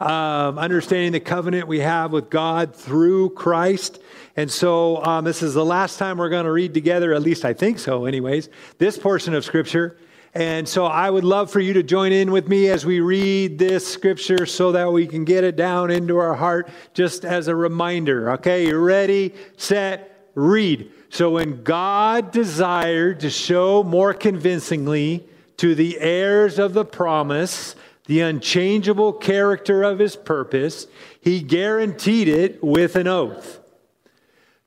um, understanding the covenant we have with God through Christ. And so um, this is the last time we're going to read together, at least I think so, anyways, this portion of Scripture. And so I would love for you to join in with me as we read this scripture so that we can get it down into our heart just as a reminder. Okay, you ready, set, read. So when God desired to show more convincingly to the heirs of the promise the unchangeable character of his purpose, he guaranteed it with an oath.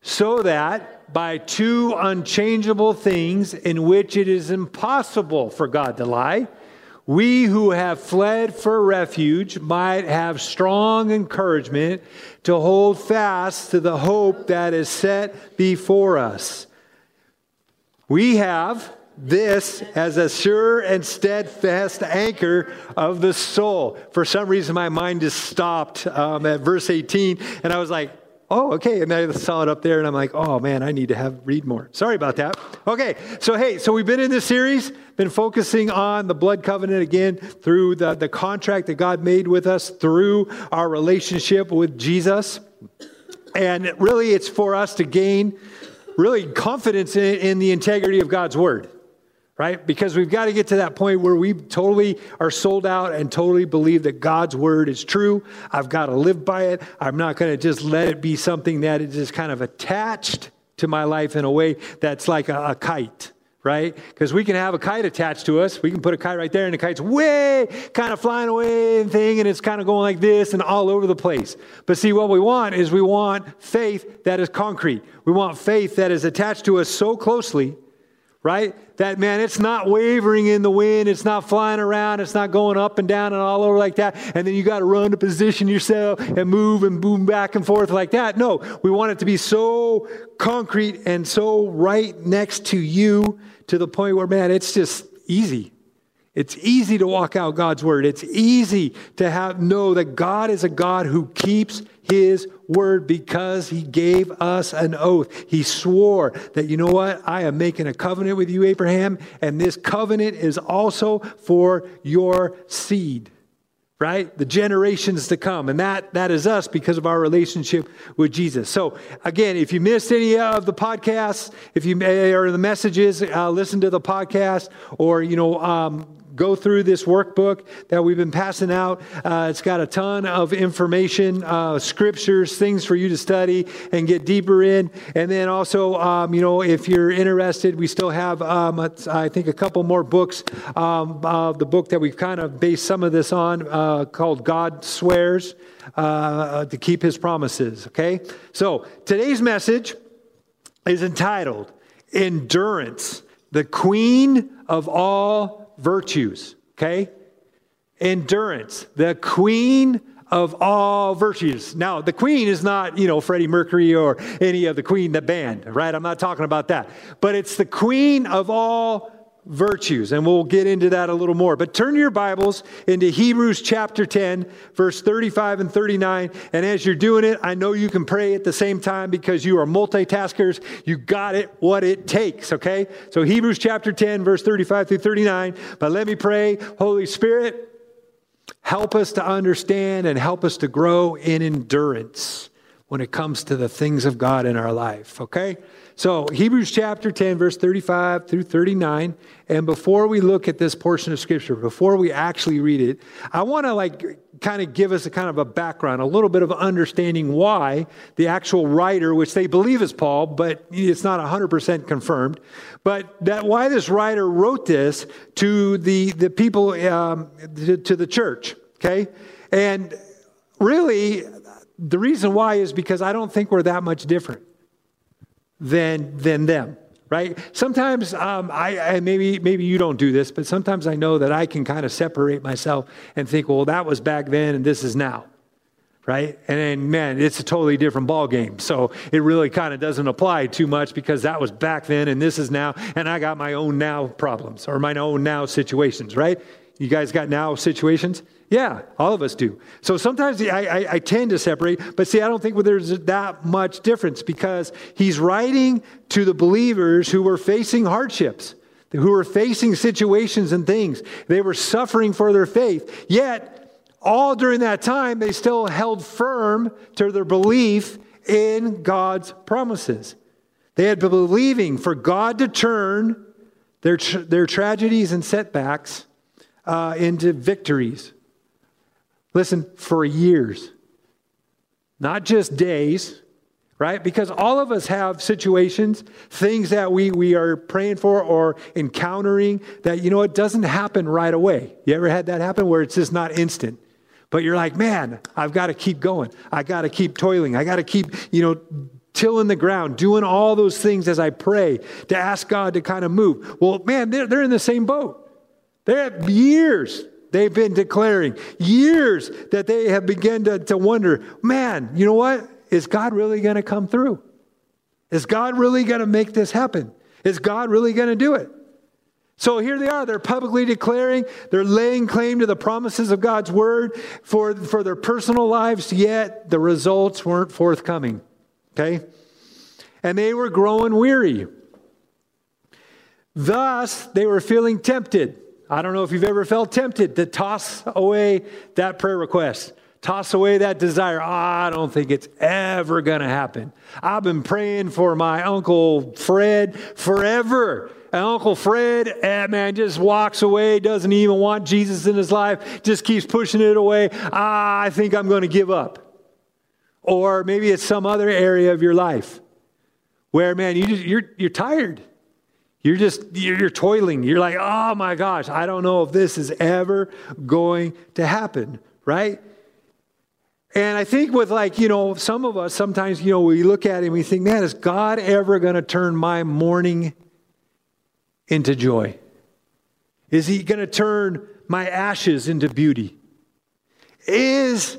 So that by two unchangeable things in which it is impossible for God to lie, we who have fled for refuge might have strong encouragement to hold fast to the hope that is set before us. We have this as a sure and steadfast anchor of the soul. For some reason, my mind just stopped um, at verse 18, and I was like, oh, okay. And I saw it up there and I'm like, oh man, I need to have read more. Sorry about that. Okay. So, hey, so we've been in this series, been focusing on the blood covenant again through the, the contract that God made with us through our relationship with Jesus. And really, it's for us to gain really confidence in, in the integrity of God's word right? Because we've got to get to that point where we totally are sold out and totally believe that God's word is true. I've got to live by it. I'm not going to just let it be something that is just kind of attached to my life in a way that's like a, a kite. Right? Because we can have a kite attached to us. We can put a kite right there, and the kite's way kind of flying away and thing, and it's kind of going like this and all over the place. But see, what we want is we want faith that is concrete. We want faith that is attached to us so closely right? That man, it's not wavering in the wind, it's not flying around, it's not going up and down and all over like that. And then you got to run to position yourself and move and boom back and forth like that. No, we want it to be so concrete and so right next to you to the point where, man, it's just easy. It's easy to walk out God's word. It's easy to have know that God is a God who keeps his word because he gave us an oath. He swore that, you know what? I am making a covenant with you, Abraham, and this covenant is also for your seed right the generations to come and that that is us because of our relationship with jesus so again if you missed any of the podcasts if you or the messages uh, listen to the podcast or you know um, go through this workbook that we've been passing out. Uh, it's got a ton of information, uh, scriptures, things for you to study and get deeper in. And then also, um, you know, if you're interested, we still have, um, I think, a couple more books. Um, uh, the book that we've kind of based some of this on uh, called God Swears uh, to Keep His Promises. Okay? So today's message is entitled Endurance, the Queen of All virtues, okay? Endurance, the queen of all virtues. Now, the queen is not, you know, Freddie Mercury or any of the queen, the band, right? I'm not talking about that. But it's the queen of all virtues, and we'll get into that a little more. But turn your Bibles into Hebrews chapter 10, verse 35 and 39. And as you're doing it, I know you can pray at the same time because you are multitaskers. You got it what it takes, okay? So Hebrews chapter 10, verse 35 through 39. But let me pray, Holy Spirit, help us to understand and help us to grow in endurance when it comes to the things of God in our life, okay? So, Hebrews chapter 10, verse 35 through 39. And before we look at this portion of scripture, before we actually read it, I want to like kind of give us a kind of a background, a little bit of understanding why the actual writer, which they believe is Paul, but it's not 100% confirmed, but that why this writer wrote this to the, the people, um, to, to the church, okay? And really, the reason why is because I don't think we're that much different than, than them right sometimes um, I, I, maybe maybe you don't do this but sometimes i know that i can kind of separate myself and think well that was back then and this is now right? And then, man, it's a totally different ball game. So it really kind of doesn't apply too much because that was back then and this is now, and I got my own now problems or my own now situations, right? You guys got now situations? Yeah, all of us do. So sometimes I, I, I, tend to separate, but see, I don't think there's that much difference because he's writing to the believers who were facing hardships, who were facing situations and things. They were suffering for their faith. Yet, all during that time, they still held firm to their belief in God's promises. They had been believing for God to turn their, their tragedies and setbacks uh, into victories. Listen, for years, not just days, right? Because all of us have situations, things that we, we are praying for or encountering that, you know, it doesn't happen right away. You ever had that happen where it's just not instant? But you're like, man, I've got to keep going. I got to keep toiling. I got to keep, you know, tilling the ground, doing all those things as I pray to ask God to kind of move. Well, man, they're, they're in the same boat. They're years They've been declaring years that they have begun to, to wonder, man, you know what? Is God really going to come through? Is God really going to make this happen? Is God really going to do it? So here they are. They're publicly declaring, they're laying claim to the promises of God's word for, for their personal lives, yet the results weren't forthcoming. Okay? And they were growing weary. Thus, they were feeling tempted. I don't know if you've ever felt tempted to toss away that prayer request, toss away that desire. Oh, I don't think it's ever going to happen. I've been praying for my Uncle Fred forever. And Uncle Fred, eh, man, just walks away, doesn't even want Jesus in his life, just keeps pushing it away. Ah, I think I'm going to give up. Or maybe it's some other area of your life where, man, you just, you're, you're tired. You're just, you're toiling. You're like, oh my gosh, I don't know if this is ever going to happen, right? And I think with like, you know, some of us, sometimes, you know, we look at it and we think, man, is God ever going to turn my mourning into joy? Is he going to turn my ashes into beauty? Is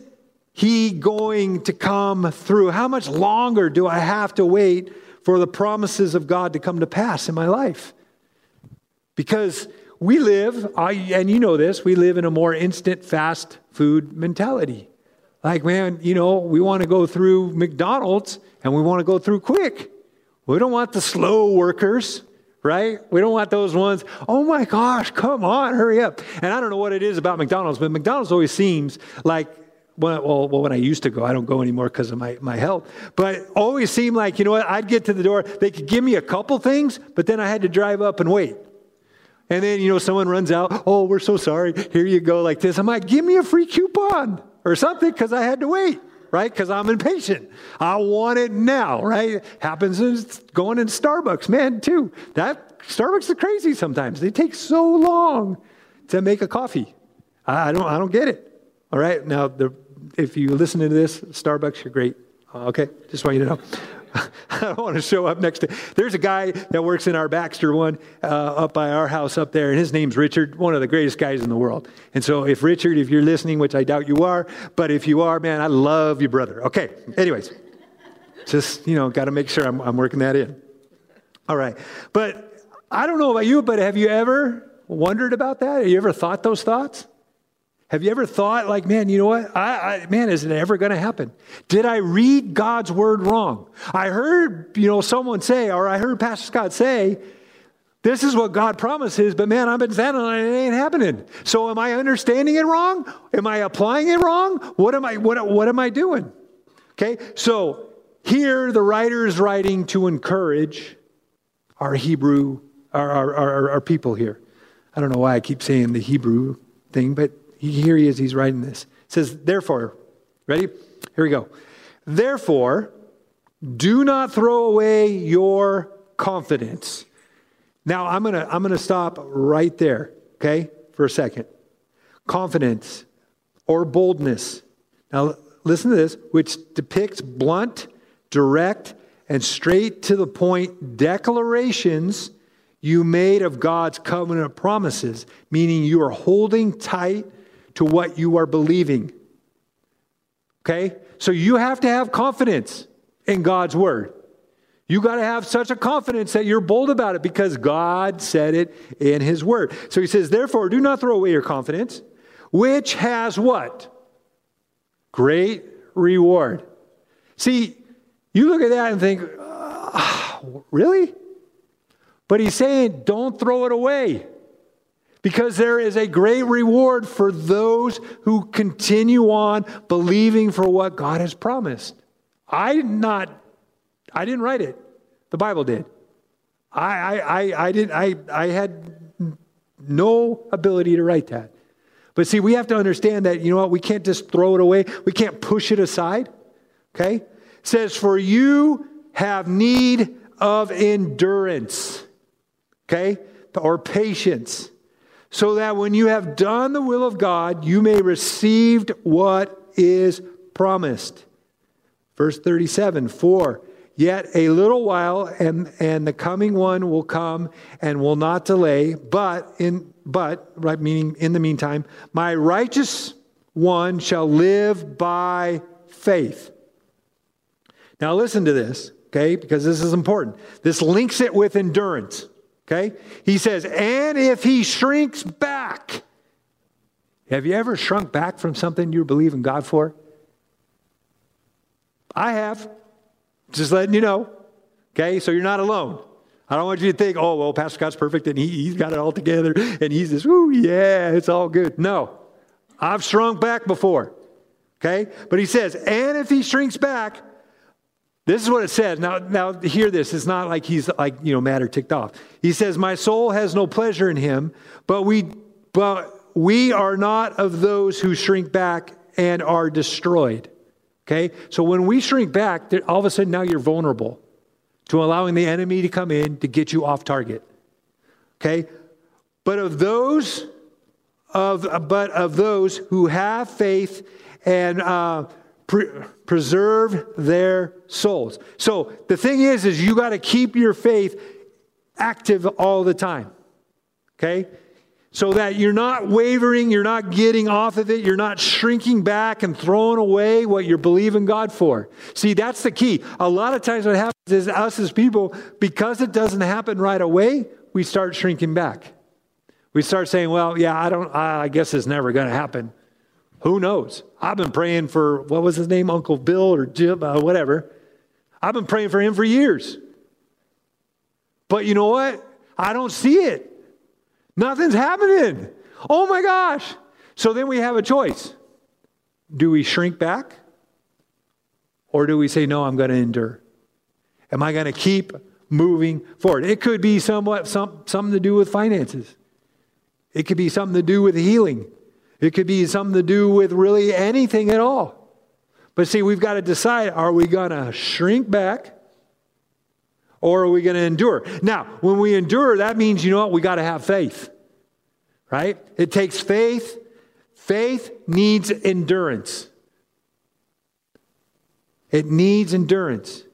he going to come through? How much longer do I have to wait for the promises of God to come to pass in my life. Because we live, I, and you know this, we live in a more instant fast food mentality. Like, man, you know, we want to go through McDonald's and we want to go through quick. We don't want the slow workers, right? We don't want those ones, oh my gosh, come on, hurry up. And I don't know what it is about McDonald's, but McDonald's always seems like when, well, well, when I used to go, I don't go anymore because of my, my health. But always seemed like, you know what, I'd get to the door, they could give me a couple things, but then I had to drive up and wait. And then, you know, someone runs out, oh, we're so sorry, here you go, like this. I'm like, give me a free coupon or something because I had to wait, right? Because I'm impatient. I want it now, right? Happens in going in Starbucks, man, too. That Starbucks is crazy sometimes. They take so long to make a coffee. I don't, I don't get it. All right, now the if you listen to this, Starbucks, you're great. Uh, okay, just want you to know. I don't want to show up next to. There's a guy that works in our Baxter one uh, up by our house up there, and his name's Richard, one of the greatest guys in the world. And so, if Richard, if you're listening, which I doubt you are, but if you are, man, I love you, brother. Okay. Anyways, just you know, got to make sure I'm, I'm working that in. All right, but I don't know about you, but have you ever wondered about that? Have you ever thought those thoughts? Have you ever thought, like, man, you know what? I, I, man, is it ever going to happen? Did I read God's word wrong? I heard, you know, someone say, or I heard Pastor Scott say, this is what God promises, but man, I've been standing on it, it ain't happening. So am I understanding it wrong? Am I applying it wrong? What am I, what, what am I doing? Okay, so here the writer is writing to encourage our Hebrew, our, our, our, our people here. I don't know why I keep saying the Hebrew thing, but here he is, he's writing this. It says, Therefore, ready? Here we go. Therefore, do not throw away your confidence. Now, I'm going to I'm going to stop right there, okay, for a second. Confidence or boldness. Now, listen to this, which depicts blunt, direct, and straight to the point declarations you made of God's covenant promises, meaning you are holding tight to what you are believing. Okay? So you have to have confidence in God's word. You got to have such a confidence that you're bold about it because God said it in his word. So he says, therefore, do not throw away your confidence, which has what? Great reward. See, you look at that and think, uh, really? But he's saying, don't throw it away because there is a great reward for those who continue on believing for what God has promised. I did not, I didn't write it. The Bible did. I, I, I, I didn't, I, I had no ability to write that. But see, we have to understand that, you know what, we can't just throw it away. We can't push it aside. Okay? It says, for you have need of endurance. Okay? Or patience so that when you have done the will of God, you may receive what is promised. Verse 37 For yet a little while, and, and the coming one will come and will not delay, but in but right meaning in the meantime, my righteous one shall live by faith. Now listen to this, okay, because this is important. This links it with endurance. Okay? He says, and if he shrinks back. Have you ever shrunk back from something you believe in God for? I have. Just letting you know. Okay? So you're not alone. I don't want you to think, oh, well, Pastor Scott's perfect and he, he's got it all together and he's just, ooh, yeah, it's all good. No. I've shrunk back before. Okay? But he says, and if he shrinks back, this is what it says. Now, now hear this. It's not like he's like, you know, mad or ticked off. He says, My soul has no pleasure in him, but we but we are not of those who shrink back and are destroyed. Okay? So when we shrink back, all of a sudden now you're vulnerable to allowing the enemy to come in to get you off target. Okay? But of those of but of those who have faith and uh, pre- preserve their souls. So the thing is, is you got to keep your faith active all the time. Okay? So that you're not wavering, you're not getting off of it, you're not shrinking back and throwing away what you're believing God for. See, that's the key. A lot of times what happens is us as people, because it doesn't happen right away, we start shrinking back. We start saying, well, yeah, I don't, I guess it's never going to happen. Who knows? I've been praying for, what was his name, Uncle Bill or Jim, uh, whatever. I've been praying for him for years. But you know what? I don't see it. Nothing's happening. Oh my gosh. So then we have a choice. Do we shrink back? Or do we say, no, I'm going to endure? Am I going to keep moving forward? It could be somewhat some, something to do with finances. It could be something to do with healing. It could be something to do with really anything at all. But see, we've got to decide are we going to shrink back or are we going to endure? Now, when we endure, that means, you know what, we got to have faith, right? It takes faith. Faith needs endurance. It needs endurance.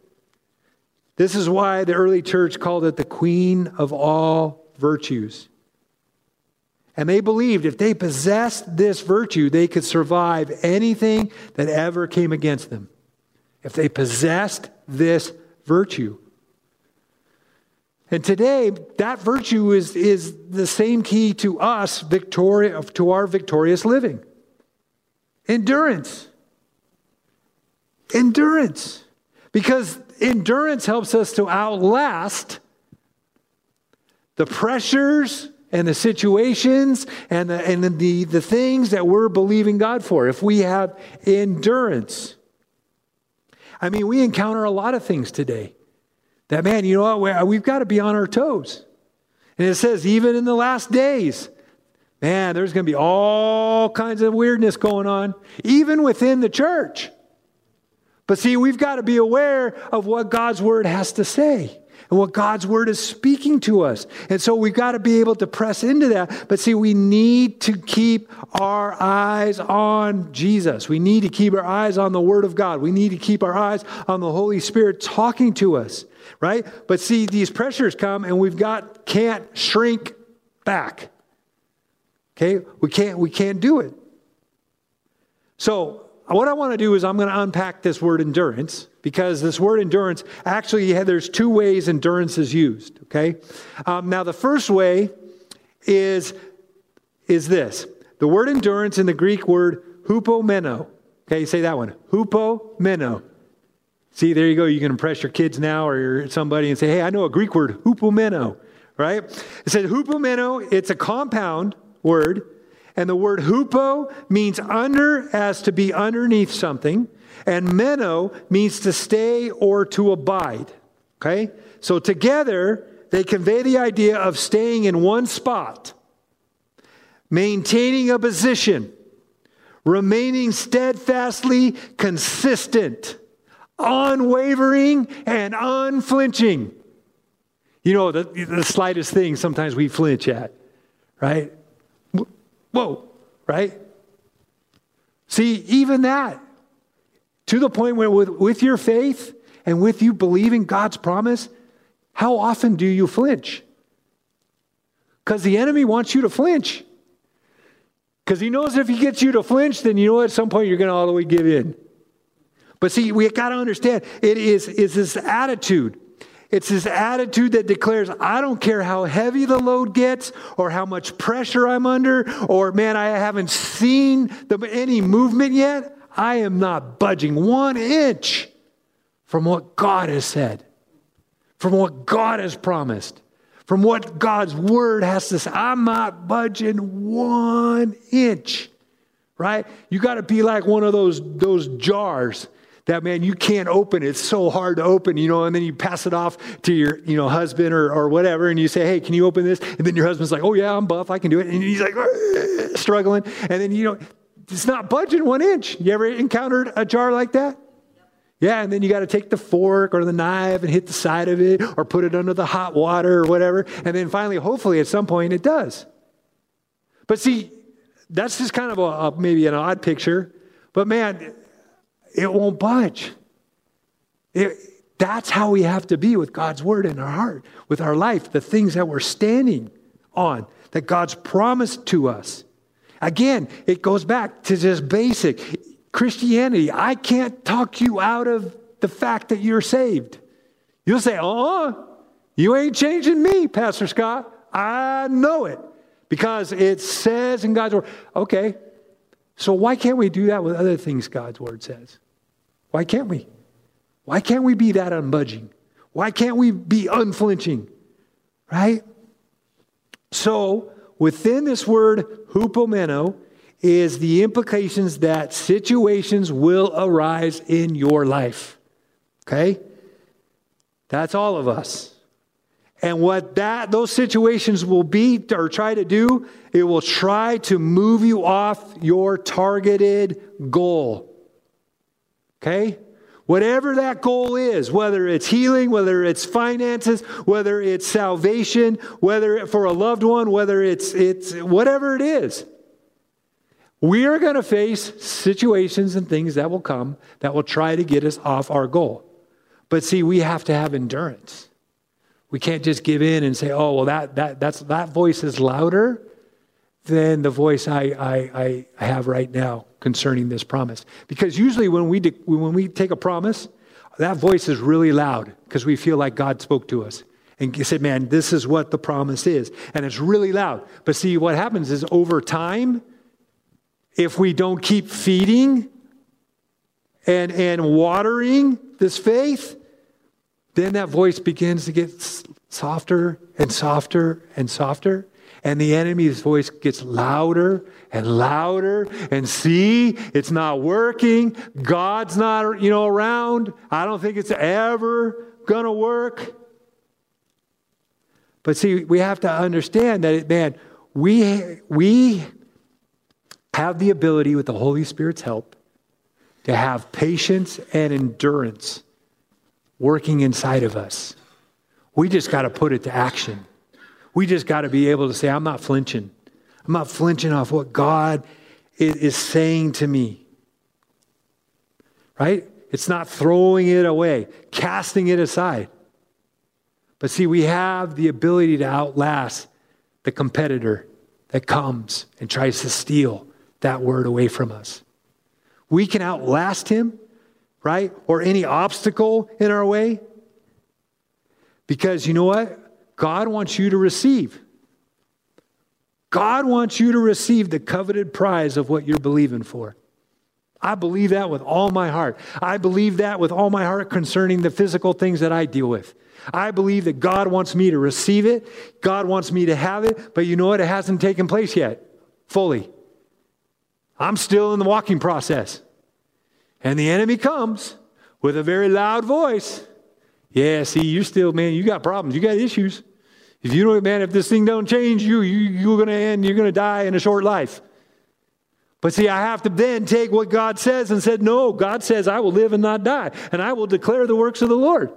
This is why the early church called it the queen of all virtues. And they believed if they possessed this virtue, they could survive anything that ever came against them. If they possessed this virtue. And today, that virtue is, is the same key to us, victoria, to our victorious living. Endurance. Endurance. Because endurance helps us to outlast the pressures and the situations and the, and the, the things that we're believing God for, if we have endurance. I mean, we encounter a lot of things today that, man, you know what? We've got to be on our toes. And it says, even in the last days, man, there's going to be all kinds of weirdness going on, even within the church. But see, we've got to be aware of what God's word has to say and what God's word is speaking to us. And so we've got to be able to press into that. But see, we need to keep our eyes on Jesus. We need to keep our eyes on the word of God. We need to keep our eyes on the Holy Spirit talking to us, right? But see, these pressures come and we've got can't shrink back. Okay? We can't we can't do it. So what I want to do is I'm going to unpack this word endurance because this word endurance actually there's two ways endurance is used. Okay, um, now the first way is is this the word endurance in the Greek word hupomeno. Okay, say that one hupomeno. See, there you go. You can impress your kids now or somebody and say, hey, I know a Greek word, hupomeno, right? It says hupomeno, it's a compound word, and the word hupo means under as to be underneath something, and meno means to stay or to abide. Okay? So together, they convey the idea of staying in one spot, maintaining a position, remaining steadfastly consistent unwavering and unflinching. You know, the, the slightest thing sometimes we flinch at, right? Whoa, right? See, even that, to the point where with, with your faith and with you believing God's promise, how often do you flinch? Because the enemy wants you to flinch. Because he knows if he gets you to flinch, then you know at some point you're going to all the way give in. But see, we got to understand it is, is this attitude. It's this attitude that declares, I don't care how heavy the load gets or how much pressure I'm under, or man, I haven't seen the, any movement yet. I am not budging one inch from what God has said, from what God has promised, from what God's word has to say. I'm not budging one inch, right? You got to be like one of those, those jars that man you can't open it's so hard to open you know and then you pass it off to your you know husband or, or whatever and you say hey can you open this and then your husband's like oh yeah i'm buff i can do it and he's like uh, struggling and then you know it's not budging one inch you ever encountered a jar like that yeah, and then you got to take the fork or the knife and hit the side of it or put it under the hot water or whatever. And then finally, hopefully, at some point, it does. But see, that's just kind of a, a maybe an odd picture. But man, it won't budge. It, that's how we have to be with God's word in our heart, with our life, the things that we're standing on, that God's promised to us. Again, it goes back to just basic Christianity. I can't talk you out of the fact that you're saved. You'll say, oh, you ain't changing me, Pastor Scott. I know it because it says in God's word. Okay, so why can't we do that with other things God's word says? Why can't we? Why can't we be that unbudging? Why can't we be unflinching? Right? So, within this word hupomeno is the implications that situations will arise in your life. Okay? That's all of us. And what that those situations will be or try to do, it will try to move you off your targeted goal. Okay? Whatever that goal is, whether it's healing, whether it's finances, whether it's salvation, whether for a loved one, whether it's it's whatever it is. We are going to face situations and things that will come that will try to get us off our goal. But see, we have to have endurance. We can't just give in and say, oh, well, that, that, that's, that voice is louder than the voice I, I, I have right now concerning this promise. Because usually when we, de- when we take a promise, that voice is really loud because we feel like God spoke to us and said, man, this is what the promise is. And it's really loud. But see, what happens is over time, if we don't keep feeding and, and watering this faith, then that voice begins to get softer and softer and softer. And the enemy's voice gets louder and louder. And see, it's not working. God's not, you know, around. I don't think it's ever going to work. But see, we have to understand that, man, we, we have the ability, with the Holy Spirit's help, to have patience and endurance working inside of us. We just got to put it to action. We just got to be able to say, I'm not flinching. I'm not flinching off what God is saying to me. Right? It's not throwing it away, casting it aside. But see, we have the ability to outlast the competitor that comes and tries to steal that word away from us. we can outlast him, right? Or any obstacle in our way. Because you know what? God wants you to receive. God wants you to receive the coveted prize of what you're believing for. I believe that with all my heart. I believe that with all my heart concerning the physical things that I deal with. I believe that God wants me to receive it. God wants me to have it. But you know what? It hasn't taken place yet fully. I'm still in the walking process. And the enemy comes with a very loud voice. Yeah, see, you're still, man, you got problems. You got issues. If you don't, man, if this thing don't change you, you you're going to end, you're going to die in a short life. But see, I have to then take what God says and said, no, God says I will live and not die, and I will declare the works of the Lord.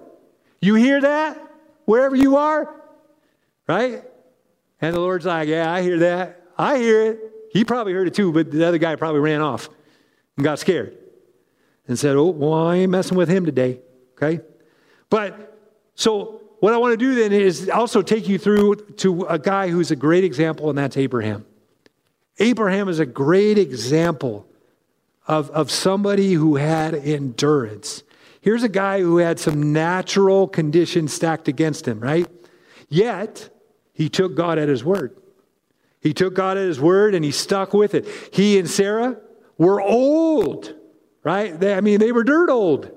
You hear that? Wherever you are? Right? And the Lord's like, yeah, I hear that. I hear it. He probably heard it too, but the other guy probably ran off and got scared and said, oh, well, I ain't messing with him today. Okay? But so what I want to do then is also take you through to a guy who's a great example, and that's Abraham. Abraham is a great example of, of somebody who had endurance. Here's a guy who had some natural conditions stacked against him, right? Yet, he took God at his word. He took God at his word and he stuck with it. He and Sarah were old, right? They, I mean, they were dirt old,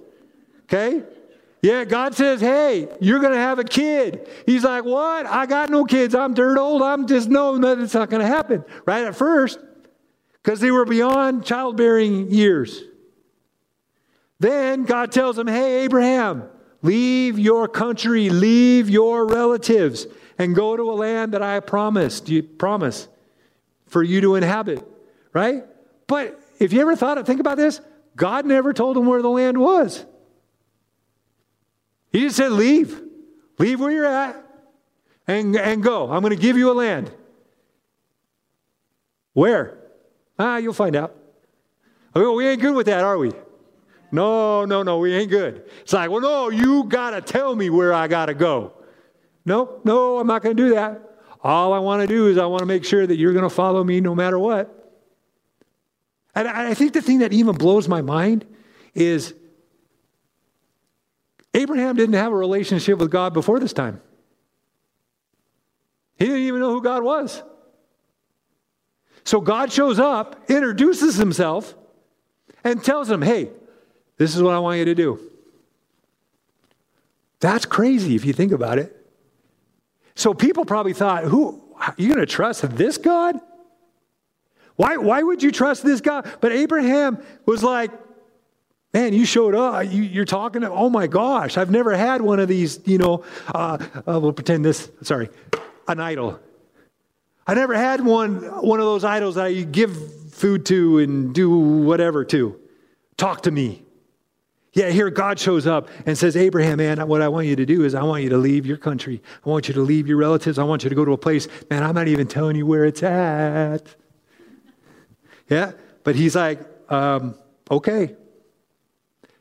okay? Yeah, God says, hey, you're going to have a kid. He's like, what? I got no kids. I'm dirt old. I'm just knowing that it's not going to happen. Right at first, because they were beyond childbearing years. Then God tells him, hey, Abraham, leave your country, leave your relatives, and go to a land that I promised you promise for you to inhabit. Right? But if you ever thought of think about this, God never told him where the land was. He just said, Leave. Leave where you're at and, and go. I'm going to give you a land. Where? Ah, you'll find out. Oh, we ain't good with that, are we? No, no, no, we ain't good. It's like, well, no, you got to tell me where I got to go. No, no, I'm not going to do that. All I want to do is I want to make sure that you're going to follow me no matter what. And I think the thing that even blows my mind is Abraham didn't have a relationship with God before this time. He didn't even know who God was. So God shows up, introduces himself, and tells him, hey, this is what I want you to do. That's crazy if you think about it. So people probably thought, who you going to trust this God? Why, why would you trust this God? But Abraham was like, Man, you showed up. You, are talking to, oh my gosh, I've never had one of these, you know, uh, uh, we'll pretend this, sorry, an idol. I never had one, one of those idols that you give food to and do whatever to. Talk to me. Yeah, here God shows up and says, Abraham, man, what I want you to do is I want you to leave your country. I want you to leave your relatives. I want you to go to a place, man, I'm not even telling you where it's at. Yeah, but he's like, um, okay,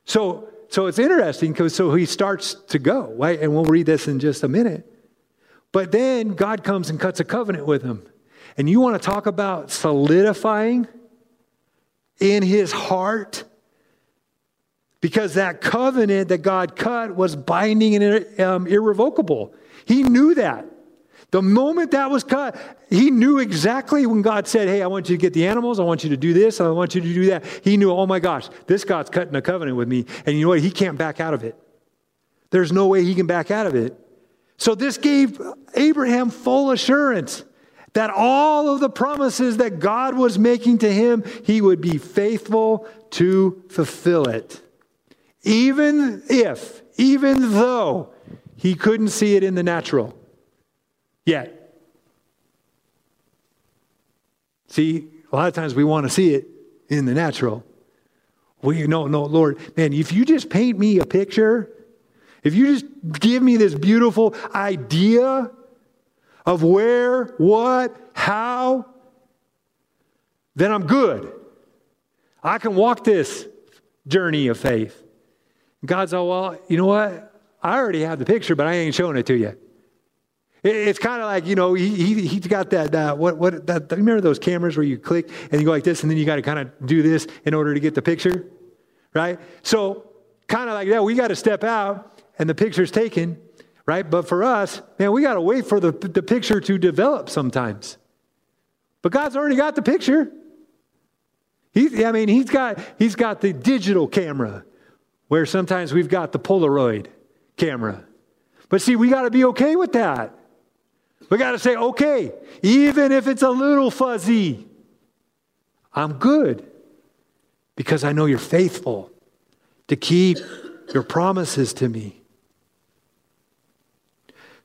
so, so it's interesting because so he starts to go, right? And we'll read this in just a minute. But then God comes and cuts a covenant with him. And you want to talk about solidifying in his heart? Because that covenant that God cut was binding and um, irrevocable. He knew that. The moment that was cut, he knew exactly when God said, Hey, I want you to get the animals, I want you to do this, I want you to do that. He knew, oh my gosh, this God's cutting a covenant with me. And you know what? He can't back out of it. There's no way he can back out of it. So this gave Abraham full assurance that all of the promises that God was making to him, he would be faithful to fulfill it. Even if, even though he couldn't see it in the natural yet. See, a lot of times we want to see it in the natural. We no, no, Lord, man, if you just paint me a picture, if you just give me this beautiful idea of where, what, how, then I'm good. I can walk this journey of faith. God's all, well, you know what? I already have the picture, but I ain't showing it to you. It's kind of like, you know, he, he, he's got that, uh, what, what, that, remember those cameras where you click and you go like this and then you got to kind of do this in order to get the picture, right? So, kind of like that, we got to step out and the picture's taken, right? But for us, man, we got to wait for the, the picture to develop sometimes. But God's already got the picture. He, I mean, he's got, he's got the digital camera where sometimes we've got the Polaroid camera. But see, we got to be okay with that. We got to say, okay, even if it's a little fuzzy, I'm good because I know you're faithful to keep your promises to me.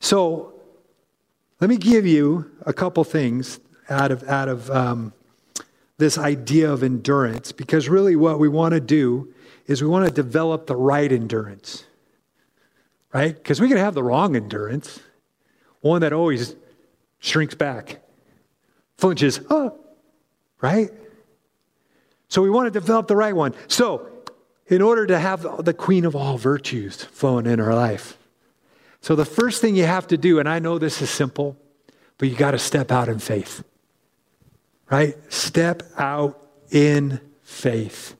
So, let me give you a couple things out of, out of um, this idea of endurance because really what we want to do is we want to develop the right endurance, right? Because we can have the wrong endurance one that always shrinks back, flinches, oh, right? So we want to develop the right one. So, in order to have the queen of all virtues flowing in our life, so the first thing you have to do, and I know this is simple, but you got to step out in faith, right? Step out in faith.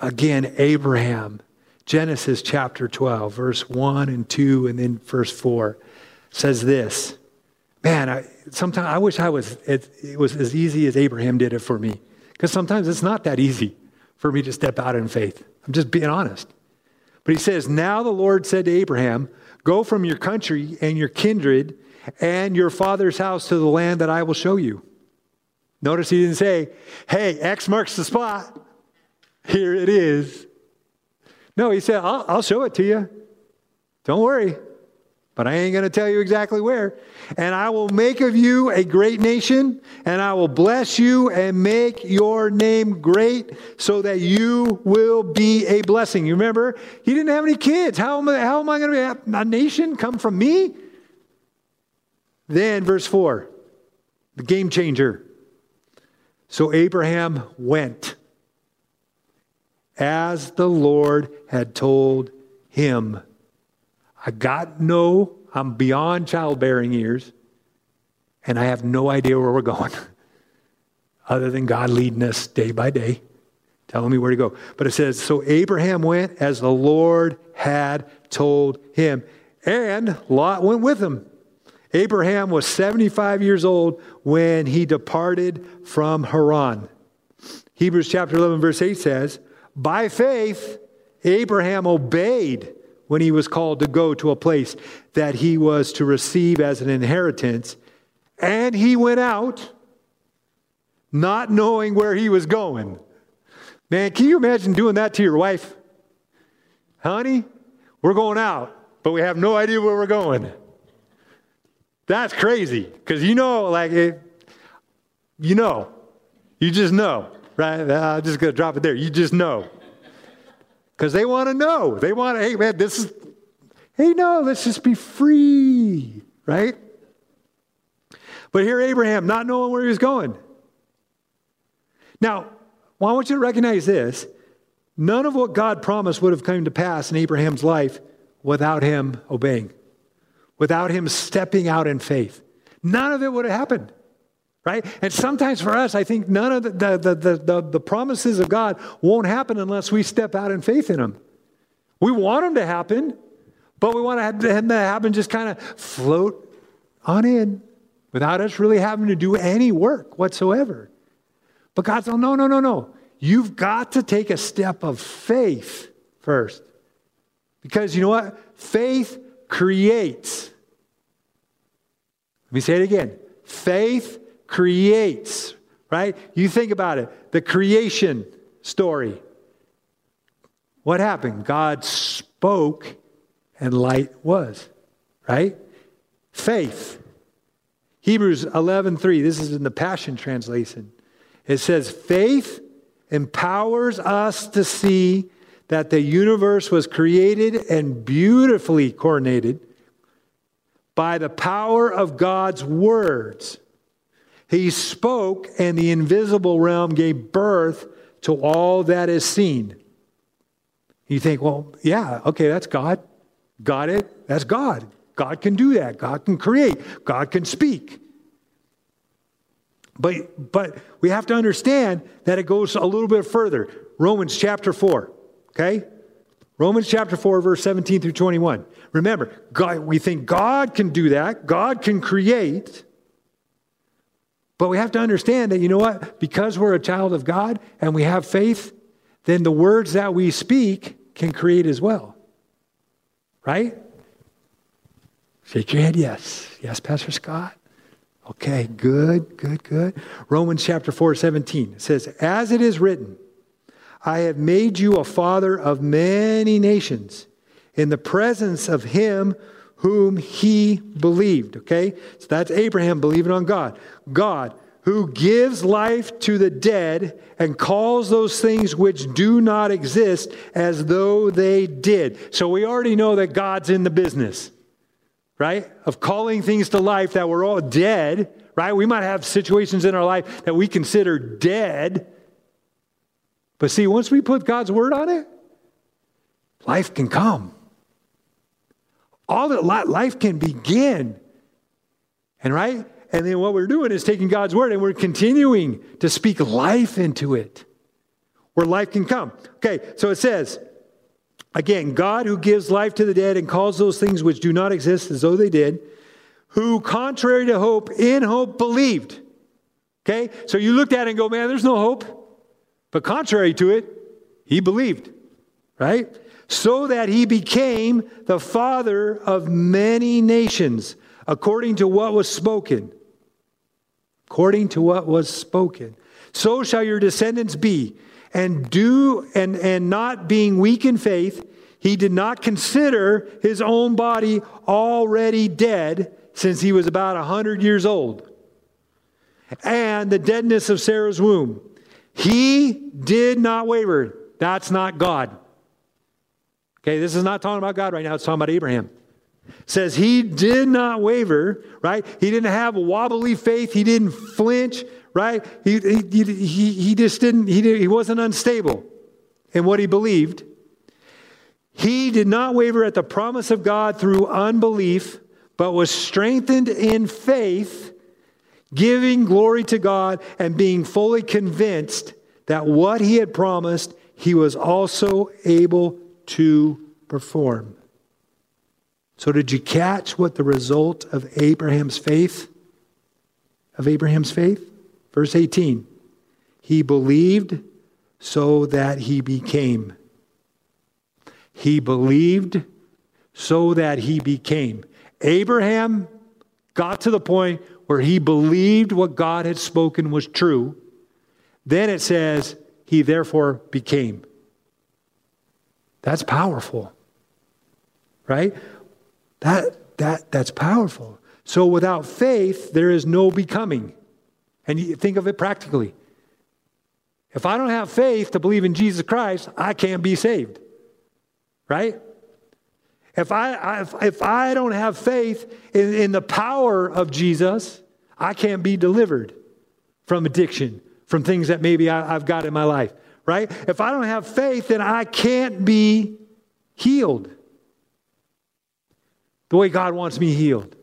Again, Abraham, Genesis chapter 12, verse 1 and 2, and then verse 4 says this. Man, I, sometimes I wish I was, it, it was as easy as Abraham did it for me. Because sometimes it's not that easy for me to step out in faith. I'm just being honest. But he says, Now the Lord said to Abraham, Go from your country and your kindred and your father's house to the land that I will show you. Notice he didn't say, Hey, X marks the spot. Here it is. No, he said, I'll, I'll show it to you. Don't worry but I ain't going to tell you exactly where. And I will make of you a great nation, and I will bless you and make your name great so that you will be a blessing. You remember, he didn't have any kids. How am I, how am I going to be a nation come from me? Then, verse 4, the game changer. So Abraham went as the Lord had told him. I got no, I'm beyond childbearing years, and I have no idea where we're going other than God leading us day by day, telling me where to go. But it says, So Abraham went as the Lord had told him, and Lot went with him. Abraham was 75 years old when he departed from Haran. Hebrews chapter 11, verse 8 says, By faith, Abraham obeyed when he was called to go to a place that he was to receive as an inheritance. And he went out not knowing where he was going. Man, can you imagine doing that to your wife? Honey, we're going out, but we have no idea where we're going. That's crazy because you know, like, it, you know, you just know, right? Uh, I'm just going to drop it there. You just know because they want to know. They want to, hey, man, this is, hey, no, let's just be free, right? But here, Abraham, not knowing where he was going. Now, well, I want you to recognize this. None of what God promised would have come to pass in Abraham's life without him obeying, without him stepping out in faith. None of it would have happened right? And sometimes for us, I think none of the, the, the, the, the promises of God won't happen unless we step out in faith in them. We want them to happen, but we want to have them to happen just kind of float on in without us really having to do any work whatsoever. But God said, no, no, no, no. You've got to take a step of faith first. Because you know what? Faith creates. Let me say it again. Faith creates, right? You think about it the creation story. What happened? God spoke and light was, right? Faith. Hebrews 11:3. This is in the Passion translation. It says faith empowers us to see that the universe was created and beautifully coordinated by the power of God's words he spoke, and the invisible realm gave birth to all that is seen. You think, well, yeah, okay, that's God. Got it? That's God. God can do that. God can create. God can speak. But, but we have to understand that it goes a little bit further. Romans chapter 4, okay? Romans chapter 4, verse 17 through 21. Remember, God, we think God can do that, God can create. But we have to understand that, you know what? Because we're a child of God and we have faith, then the words that we speak can create as well. Right? Shake your head, yes. Yes, Pastor Scott. Okay, good, good, good. Romans chapter 4, 17. It says, As it is written, I have made you a father of many nations in the presence of him whom he believed. Okay? So that's Abraham believing on God. God, who gives life to the dead and calls those things which do not exist as though they did. So we already know that God's in the business right? Of calling things to life that were all dead, right? We might have situations in our life that we consider dead. But see, once we put God's word on it, life can come. All that life can begin. And right? And then what we're doing is taking God's word and we're continuing to speak life into it where life can come. Okay, so it says, Again, God who gives life to the dead and calls those things which do not exist as though they did, who, contrary to hope, in hope believed. Okay? So you looked at it and go, man, there's no hope. But contrary to it, he believed, right? So that he became the father of many nations, according to what was spoken. According to what was spoken. So shall your descendants be and do and, and not being weak in faith, he did not consider his own body already dead since he was about a 100 years old. And the deadness of Sarah's womb. He did not waver. That's not God. Okay, this is not talking about God right now, it's talking about Abraham. says he did not waver, right? He didn't have wobbly faith. He didn't flinch, right? He, he, he, he just didn't, he, did, he wasn't unstable in what he believed. He did not waver at the promise of God through unbelief, but was strengthened in faith, giving glory to God and being fully convinced that what he had promised, he was also able to perform. So, did you catch what the result of Abraham's faith? Of Abraham's faith? Verse 18 He believed so that he became. He believed so that he became. Abraham got to the point where he believed what God had spoken was true. Then it says, he therefore became. That's powerful. Right? That, that, that's powerful. So without faith, there is no becoming. And you think of it practically. If I don't have faith to believe in Jesus Christ, I can't be saved. Right? If I, if, if I don't have faith in, in the power of Jesus, I can't be delivered from addiction, from things that maybe I, I've got in my life. Right? If I don't have faith, then I can't be healed the way God wants me healed.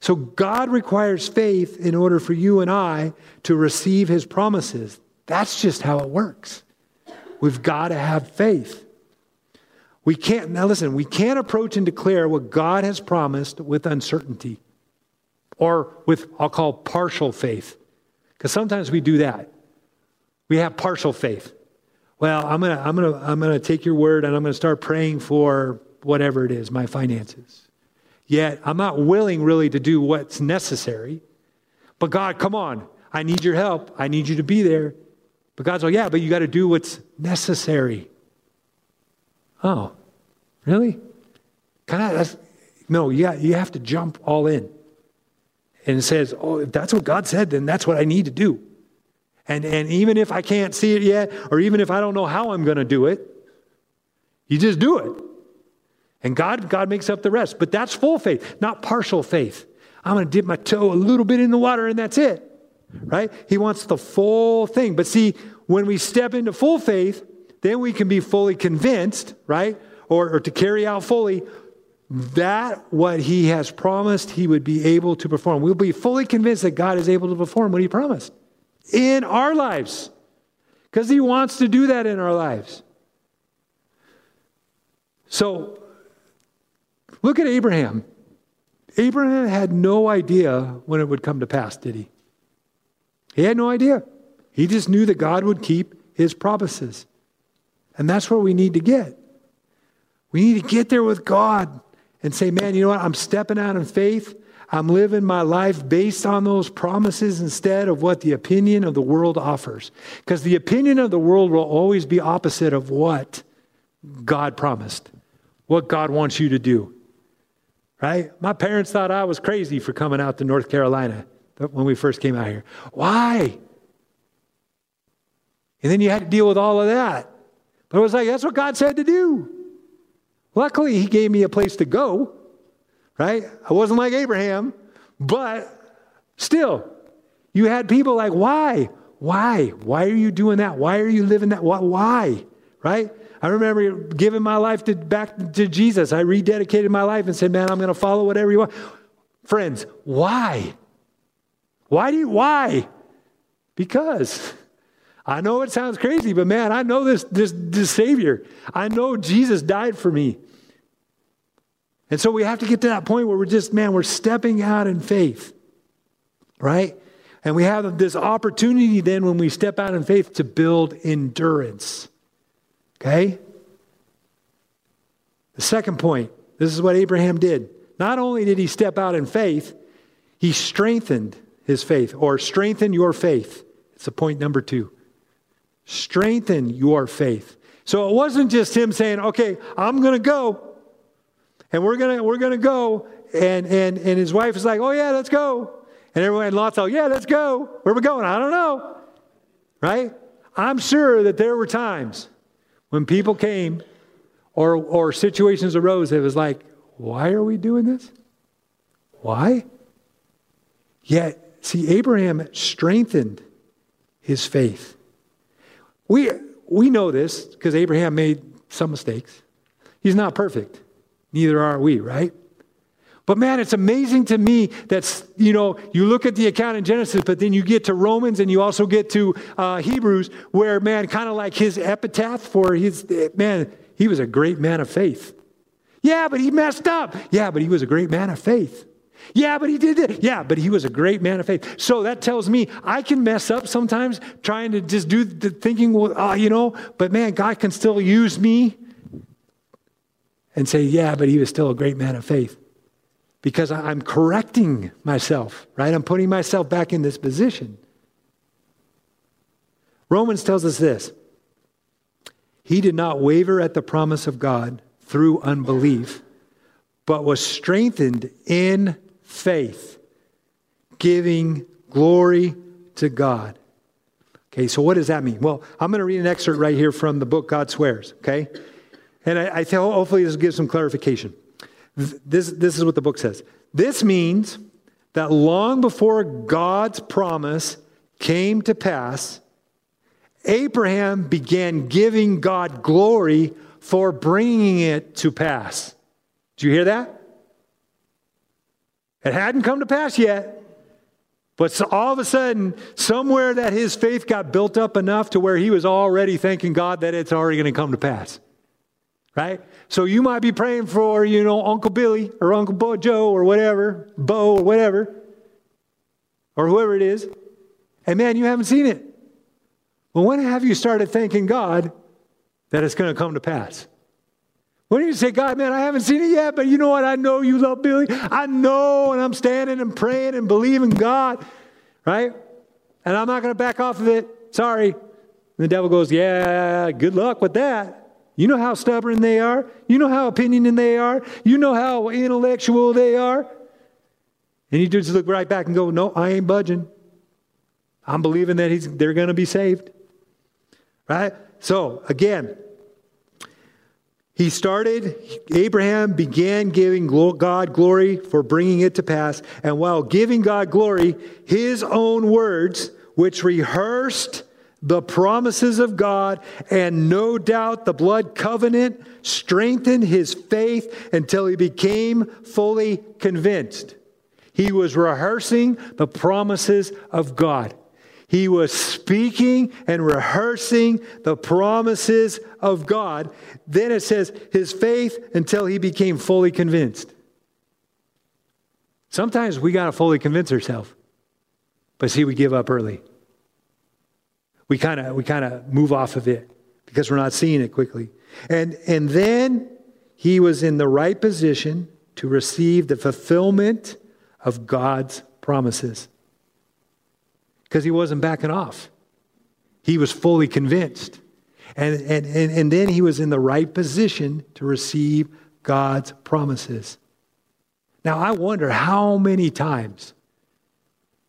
So God requires faith in order for you and I to receive his promises. That's just how it works. We've got to have faith. We can't, now listen, we can't approach and declare what God has promised with uncertainty or with, I'll call partial faith. Because sometimes we do that. We have partial faith. Well, I'm going to I'm going to I'm going to take your word and I'm going to start praying for whatever it is, my finances. Yet I'm not willing really to do what's necessary. But God, come on. I need your help. I need you to be there. But God's like, yeah, but you got to do what's necessary. Oh, really? Kind of, no, yeah, you have to jump all in. And it says, oh, if that's what God said, then that's what I need to do. And, and even if I can't see it yet, or even if I don't know how I'm going to do it, you just do it. And God, God makes up the rest. But that's full faith, not partial faith. I'm going to dip my toe a little bit in the water and that's it. Right? He wants the full thing. But see, when we step into full faith, then we can be fully convinced, right? Or, or to carry out fully that what he has promised he would be able to perform. We'll be fully convinced that God is able to perform what he promised in our lives because he wants to do that in our lives. So look at Abraham. Abraham had no idea when it would come to pass, did he? He had no idea. He just knew that God would keep his promises. And that's where we need to get. We need to get there with God and say, man, you know what? I'm stepping out in faith. I'm living my life based on those promises instead of what the opinion of the world offers. Because the opinion of the world will always be opposite of what God promised, what God wants you to do. Right? My parents thought I was crazy for coming out to North Carolina when we first came out here. Why? And then you had to deal with all of that. But it was like, that's what God said to do. Luckily, he gave me a place to go, right? I wasn't like Abraham, but still, you had people like, why? Why? Why are you doing that? Why are you living that? Why? Right? I remember giving my life to, back to Jesus. I rededicated my life and said, man, I'm going to follow whatever you want. Friends, why? Why do you, why? Because I know it sounds crazy, but man, I know this, this, this Savior. I know Jesus died for me. And so we have to get to that point where we're just, man, we're stepping out in faith, right? And we have this opportunity then when we step out in faith to build endurance. Okay? The second point this is what Abraham did. Not only did he step out in faith, he strengthened his faith, or strengthen your faith. It's a point number two. Strengthen your faith. So it wasn't just him saying, okay, I'm going to go and we're gonna we're gonna go. And and and his wife is like, oh yeah, let's go. And everyone in Lot's like, yeah, let's go. Where are we going? I don't know. Right? I'm sure that there were times when people came or or situations arose that was like, why are we doing this? Why? Yet, see, Abraham strengthened his faith. We we know this because Abraham made some mistakes. He's not perfect. Neither are we, right? But man, it's amazing to me that, you know, you look at the account in Genesis, but then you get to Romans and you also get to uh, Hebrews, where, man, kind of like his epitaph for his, man, he was a great man of faith. Yeah, but he messed up. Yeah, but he was a great man of faith. Yeah, but he did it. Yeah, but he was a great man of faith. So that tells me I can mess up sometimes trying to just do the thinking, well, uh, you know, but man, God can still use me and say, yeah, but he was still a great man of faith. Because I'm correcting myself, right? I'm putting myself back in this position. Romans tells us this He did not waver at the promise of God through unbelief, but was strengthened in faith, giving glory to God. Okay, so what does that mean? Well, I'm going to read an excerpt right here from the book God Swears, okay? And I, I tell, hopefully this gives some clarification. This, this is what the book says. This means that long before God's promise came to pass, Abraham began giving God glory for bringing it to pass. Do you hear that? It hadn't come to pass yet. But so all of a sudden, somewhere that his faith got built up enough to where he was already thanking God that it's already going to come to pass right? So you might be praying for, you know, Uncle Billy or Uncle Bo Joe or whatever, Bo or whatever, or whoever it is, and man, you haven't seen it. Well, when have you started thanking God that it's going to come to pass? When do you say, God, man, I haven't seen it yet, but you know what? I know you love Billy. I know, and I'm standing and praying and believing God, right? And I'm not going to back off of it. Sorry. And the devil goes, Yeah, good luck with that. You know how stubborn they are. You know how opinionated they are. You know how intellectual they are. And you just look right back and go, No, I ain't budging. I'm believing that he's, they're going to be saved. Right? So, again, he started, Abraham began giving God glory for bringing it to pass. And while giving God glory, his own words, which rehearsed the promises of God, and no doubt the blood covenant strengthened his faith until he became fully convinced. He was rehearsing the promises of God. He was speaking and rehearsing the promises of God. Then it says, his faith until he became fully convinced. Sometimes we got to fully convince ourselves. But see, we give up early. We kind of we kind of move off of it because we're not seeing it quickly. And and then he was in the right position to receive the fulfillment of God's promises. Because he wasn't backing off. He was fully convinced. And, and, and, and then he was in the right position to receive God's promises. Now, I wonder how many times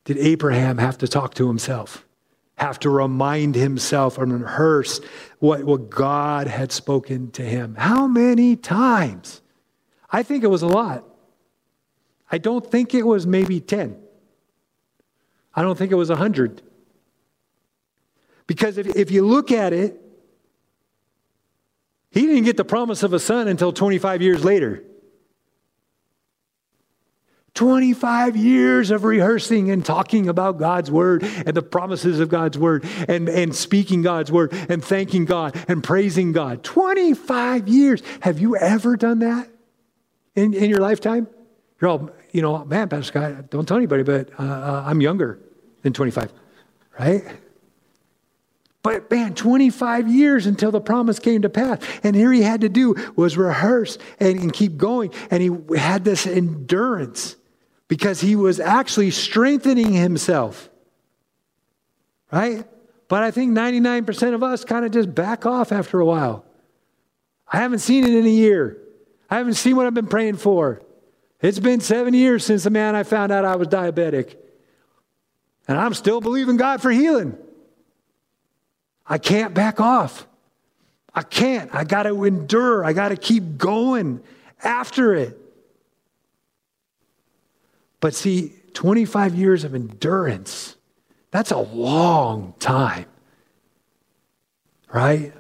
did Abraham have to talk to himself, have to remind himself and rehearse what, what God had spoken to him? How many times? I think it was a lot. I don't think it was maybe 10. I don't think it was 100. Because if, if you look at it, he didn't get the promise of a son until 25 years later. 25 years of rehearsing and talking about God's word and the promises of God's word and, and speaking God's word and thanking God and praising God. 25 years. Have you ever done that in, in your lifetime? You're all, you know, man, Pastor Scott, don't tell anybody, but uh, uh I'm younger than 25, right? But man, 25 years until the promise came to pass. And here he had to do was rehearse and, and keep going. And he had this endurance because he was actually strengthening himself. Right? But I think 99% of us kind of just back off after a while. I haven't seen it in a year. I haven't seen what I've been praying for. It's been seven years since the man I found out I was diabetic. And I'm still believing God for healing. I can't back off. I can't. I got to endure. I got to keep going after it. But see, 25 years of endurance, that's a long time. Right?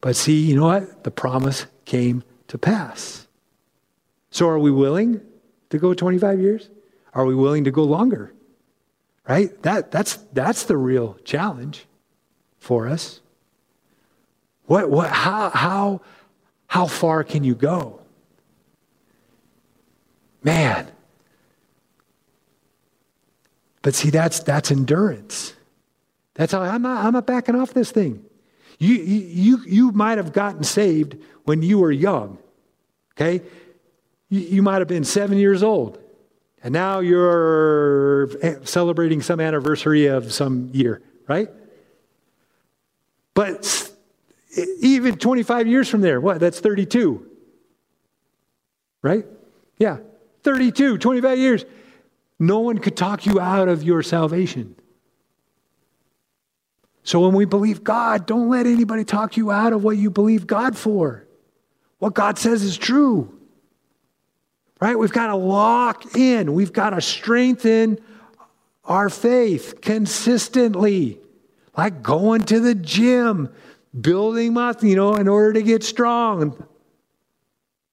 But see, you know what? The promise came to pass. So are we willing to go 25 years? Are we willing to go longer? Right? That, that's, that's the real challenge for us. What, what, how, how, how far can you go? Man, but see, that's, that's endurance. That's how I'm not, I'm not backing off this thing. You, you, you might have gotten saved when you were young, okay? You, you might have been seven years old, and now you're celebrating some anniversary of some year, right? But even 25 years from there, what? That's 32, right? Yeah, 32, 25 years. No one could talk you out of your salvation. So when we believe God, don't let anybody talk you out of what you believe God for. What God says is true. Right? We've got to lock in, we've got to strengthen our faith consistently. Like going to the gym, building muscle, you know, in order to get strong.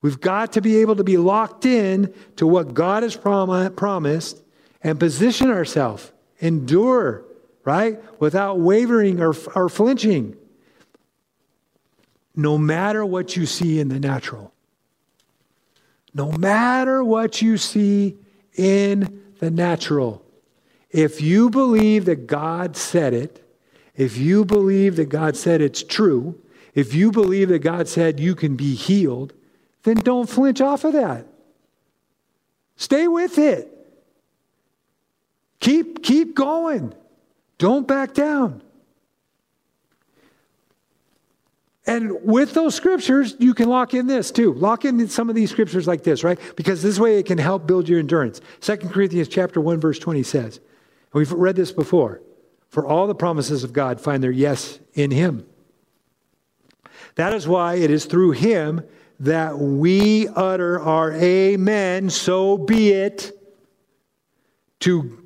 We've got to be able to be locked in to what God has prom- promised and position ourselves, endure, right? Without wavering or, or flinching. No matter what you see in the natural, no matter what you see in the natural, if you believe that God said it, if you believe that God said it's true, if you believe that God said you can be healed, then don't flinch off of that. Stay with it. Keep, keep going. Don't back down. And with those scriptures, you can lock in this too. Lock in some of these scriptures like this, right? Because this way it can help build your endurance. 2 Corinthians chapter 1, verse 20 says, and we've read this before, for all the promises of God find their yes in him. That is why it is through him that we utter our amen, so be it, to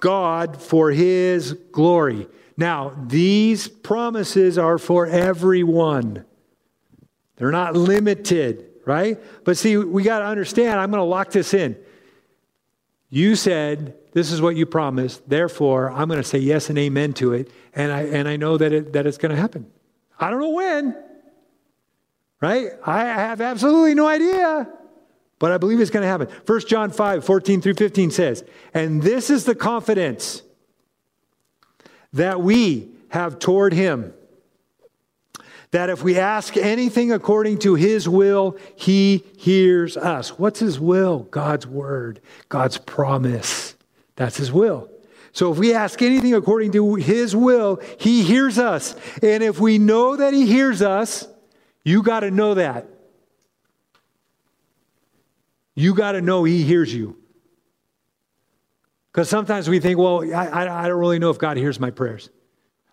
God for his glory. Now, these promises are for everyone. They're not limited, right? But see, we got to understand, I'm going to lock this in. You said, this is what you promised. Therefore, I'm going to say yes and amen to it. And I, and I know that, it, that it's going to happen. I don't know when, right? I have absolutely no idea, but I believe it's going to happen. 1 John 5, 14 through 15 says, And this is the confidence that we have toward him that if we ask anything according to his will, he hears us. What's his will? God's word, God's promise. That's his will. So if we ask anything according to his will, he hears us. And if we know that he hears us, you got to know that. You got to know he hears you. Because sometimes we think, well, I, I, don't really know if God hears my prayers.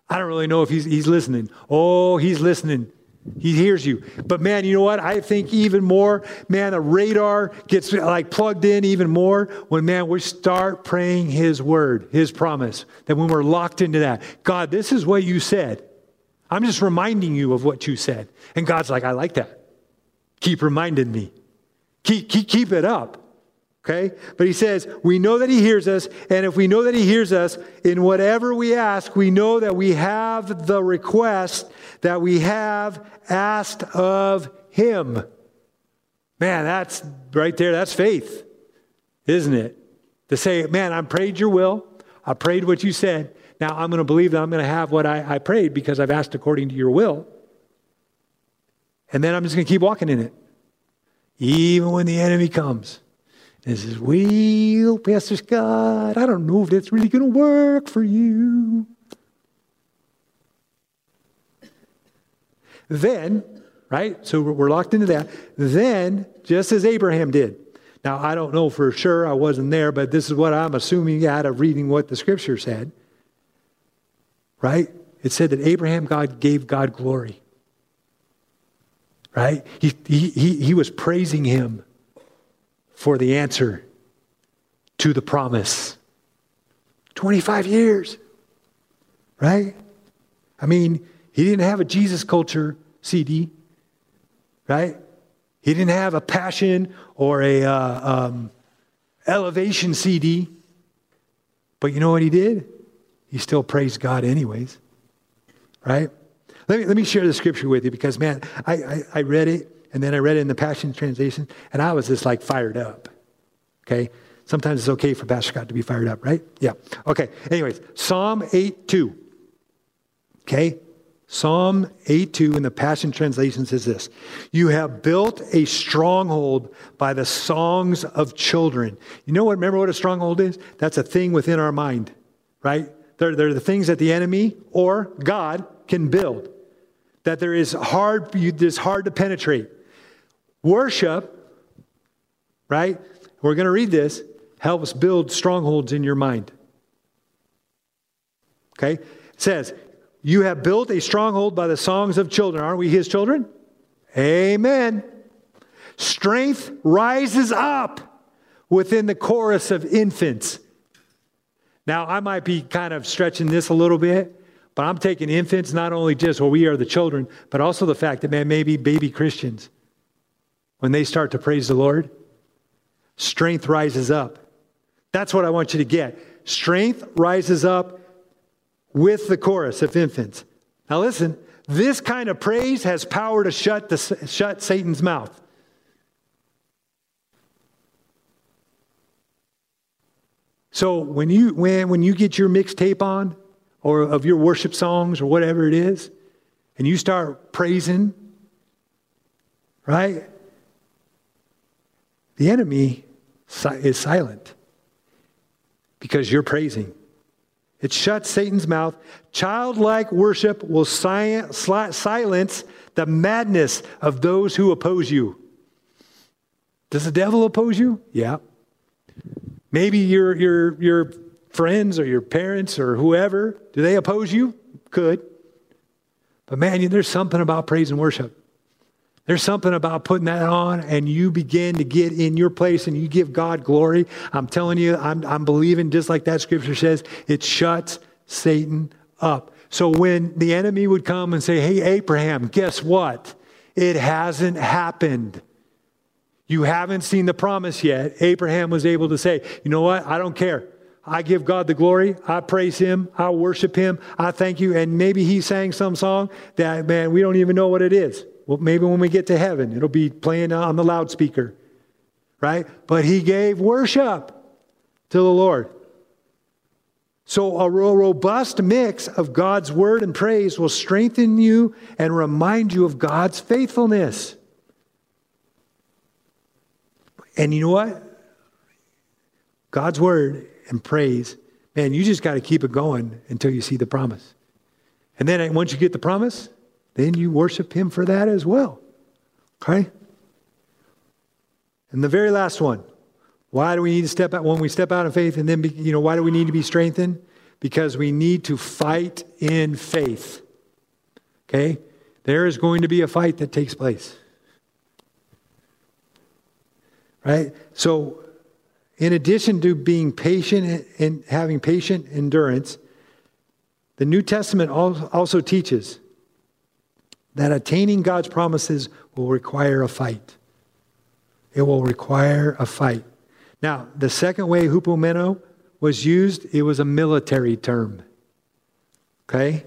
I don't really know if he's, he's listening. Oh, he's listening. He hears you. But man, you know what? I think even more, man, the radar gets like plugged in even more when, man, we start praying His word, His promise. That when we're locked into that, God, this is what you said. I'm just reminding you of what you said. And God's like, I like that. Keep reminding me. Keep, keep, keep it up. Okay? But he says, we know that he hears us, and if we know that he hears us, in whatever we ask, we know that we have the request that we have asked of him. Man, that's right there, that's faith, isn't it? To say, man, I prayed your will, I prayed what you said. Now I'm going to believe that I'm going to have what I, I prayed because I've asked according to your will. And then I'm just going to keep walking in it. Even when the enemy comes. And says, Well, Pastor Scott, I don't know if that's really going to work for you. Then, right? So we're locked into that. Then, just as Abraham did. Now, I don't know for sure, I wasn't there, but this is what I'm assuming out of reading what the scripture said. Right? It said that Abraham God gave God glory. Right? He, he, he, he was praising him for the answer to the promise. 25 years, right? I mean, he didn't have a Jesus culture CD, right? He didn't have a passion or a uh, um, elevation CD. But you know what he did? He still praised God, anyways, right? Let me, let me share the scripture with you because, man, I, I, I read it and then I read it in the Passion Translation, and I was just like fired up. Okay? Sometimes it's okay for Pastor Scott to be fired up, right? Yeah. Okay. Anyways, Psalm 8 2. Okay? Psalm 8 2 in the Passion Translation says this You have built a stronghold by the songs of children. You know what? Remember what a stronghold is? That's a thing within our mind, right? They're, they're the things that the enemy or God can build that there is hard, it's hard to penetrate. Worship, right? We're going to read this, helps build strongholds in your mind. Okay? It says, You have built a stronghold by the songs of children. Aren't we his children? Amen. Strength rises up within the chorus of infants. Now, I might be kind of stretching this a little bit, but I'm taking infants, not only just, well, we are the children, but also the fact that, man, maybe baby Christians when they start to praise the Lord, strength rises up. That's what I want you to get. Strength rises up with the chorus of infants. Now, listen, this kind of praise has power to shut, the, shut Satan's mouth. So when you when when you get your mixtape on or of your worship songs or whatever it is and you start praising right the enemy is silent because you're praising. It shuts Satan's mouth. Childlike worship will silence the madness of those who oppose you. Does the devil oppose you? Yeah. Maybe your, your, your friends or your parents or whoever, do they oppose you? Could. But man, there's something about praise and worship. There's something about putting that on and you begin to get in your place and you give God glory. I'm telling you, I'm, I'm believing, just like that scripture says, it shuts Satan up. So when the enemy would come and say, Hey, Abraham, guess what? It hasn't happened. You haven't seen the promise yet. Abraham was able to say, You know what? I don't care. I give God the glory. I praise Him. I worship Him. I thank you. And maybe He sang some song that, man, we don't even know what it is. Well, maybe when we get to heaven, it'll be playing on the loudspeaker, right? But He gave worship to the Lord. So, a robust mix of God's word and praise will strengthen you and remind you of God's faithfulness. And you know what? God's word and praise, man, you just got to keep it going until you see the promise. And then once you get the promise, then you worship Him for that as well. Okay? And the very last one why do we need to step out when we step out in faith and then, be, you know, why do we need to be strengthened? Because we need to fight in faith. Okay? There is going to be a fight that takes place. Right? So, in addition to being patient and having patient endurance, the New Testament also teaches that attaining God's promises will require a fight. It will require a fight. Now, the second way hupomeno was used, it was a military term. Okay?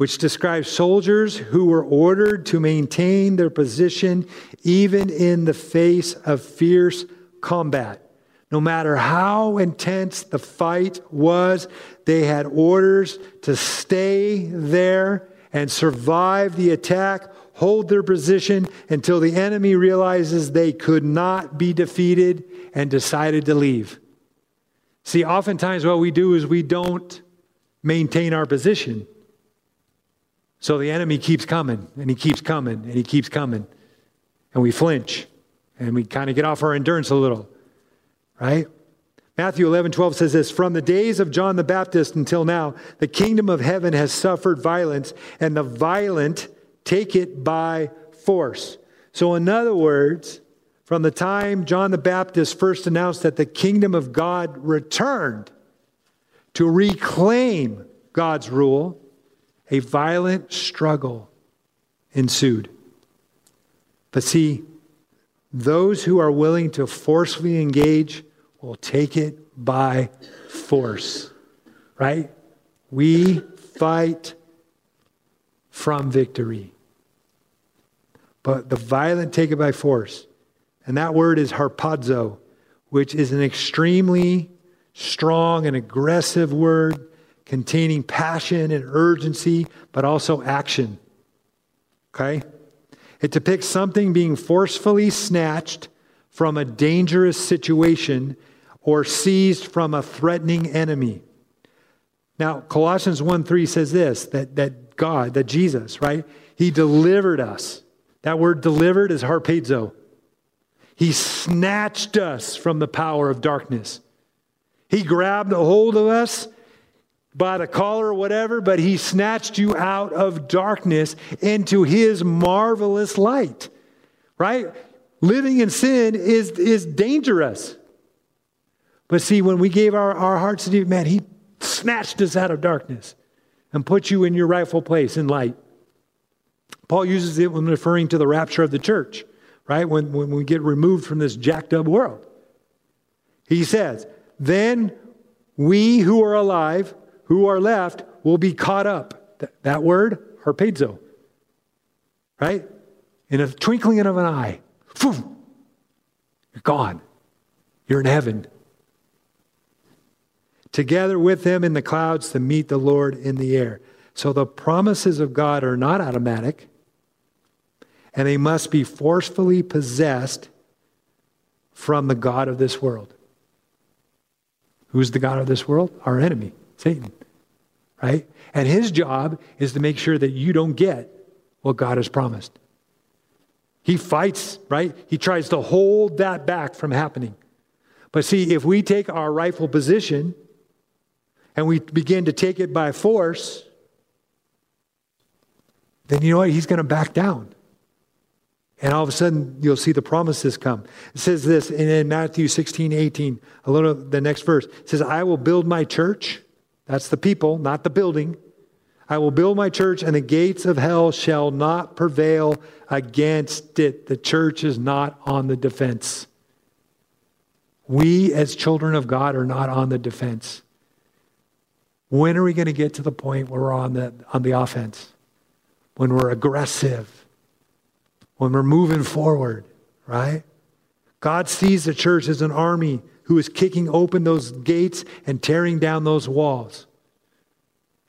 Which describes soldiers who were ordered to maintain their position even in the face of fierce combat. No matter how intense the fight was, they had orders to stay there and survive the attack, hold their position until the enemy realizes they could not be defeated and decided to leave. See, oftentimes what we do is we don't maintain our position. So the enemy keeps coming and he keeps coming and he keeps coming. And we flinch and we kind of get off our endurance a little, right? Matthew 11, 12 says this From the days of John the Baptist until now, the kingdom of heaven has suffered violence, and the violent take it by force. So, in other words, from the time John the Baptist first announced that the kingdom of God returned to reclaim God's rule, a violent struggle ensued. But see, those who are willing to forcefully engage will take it by force, right? We fight from victory. But the violent take it by force. And that word is harpazo, which is an extremely strong and aggressive word containing passion and urgency, but also action. Okay? It depicts something being forcefully snatched from a dangerous situation or seized from a threatening enemy. Now, Colossians 1 3 says this that, that God, that Jesus, right? He delivered us. That word delivered is harpazo. He snatched us from the power of darkness. He grabbed a hold of us by the collar or whatever, but he snatched you out of darkness into his marvelous light. Right? Living in sin is, is dangerous. But see, when we gave our, our hearts to him, man, he snatched us out of darkness and put you in your rightful place in light. Paul uses it when referring to the rapture of the church right? When, when we get removed from this jacked up world. He says, then we who are alive, who are left, will be caught up. Th- that word, harpazo, right? In a twinkling of an eye, Phew, you're gone. You're in heaven. Together with them in the clouds to meet the Lord in the air. So the promises of God are not automatic and they must be forcefully possessed from the God of this world. Who's the God of this world? Our enemy, Satan. Right? And his job is to make sure that you don't get what God has promised. He fights, right? He tries to hold that back from happening. But see, if we take our rightful position and we begin to take it by force, then you know what? He's going to back down. And all of a sudden, you'll see the promises come. It says this in Matthew 16, 18, a little, the next verse. It says, I will build my church. That's the people, not the building. I will build my church, and the gates of hell shall not prevail against it. The church is not on the defense. We, as children of God, are not on the defense. When are we going to get to the point where we're on the, on the offense? When we're aggressive, when we're moving forward, right? God sees the church as an army who is kicking open those gates and tearing down those walls,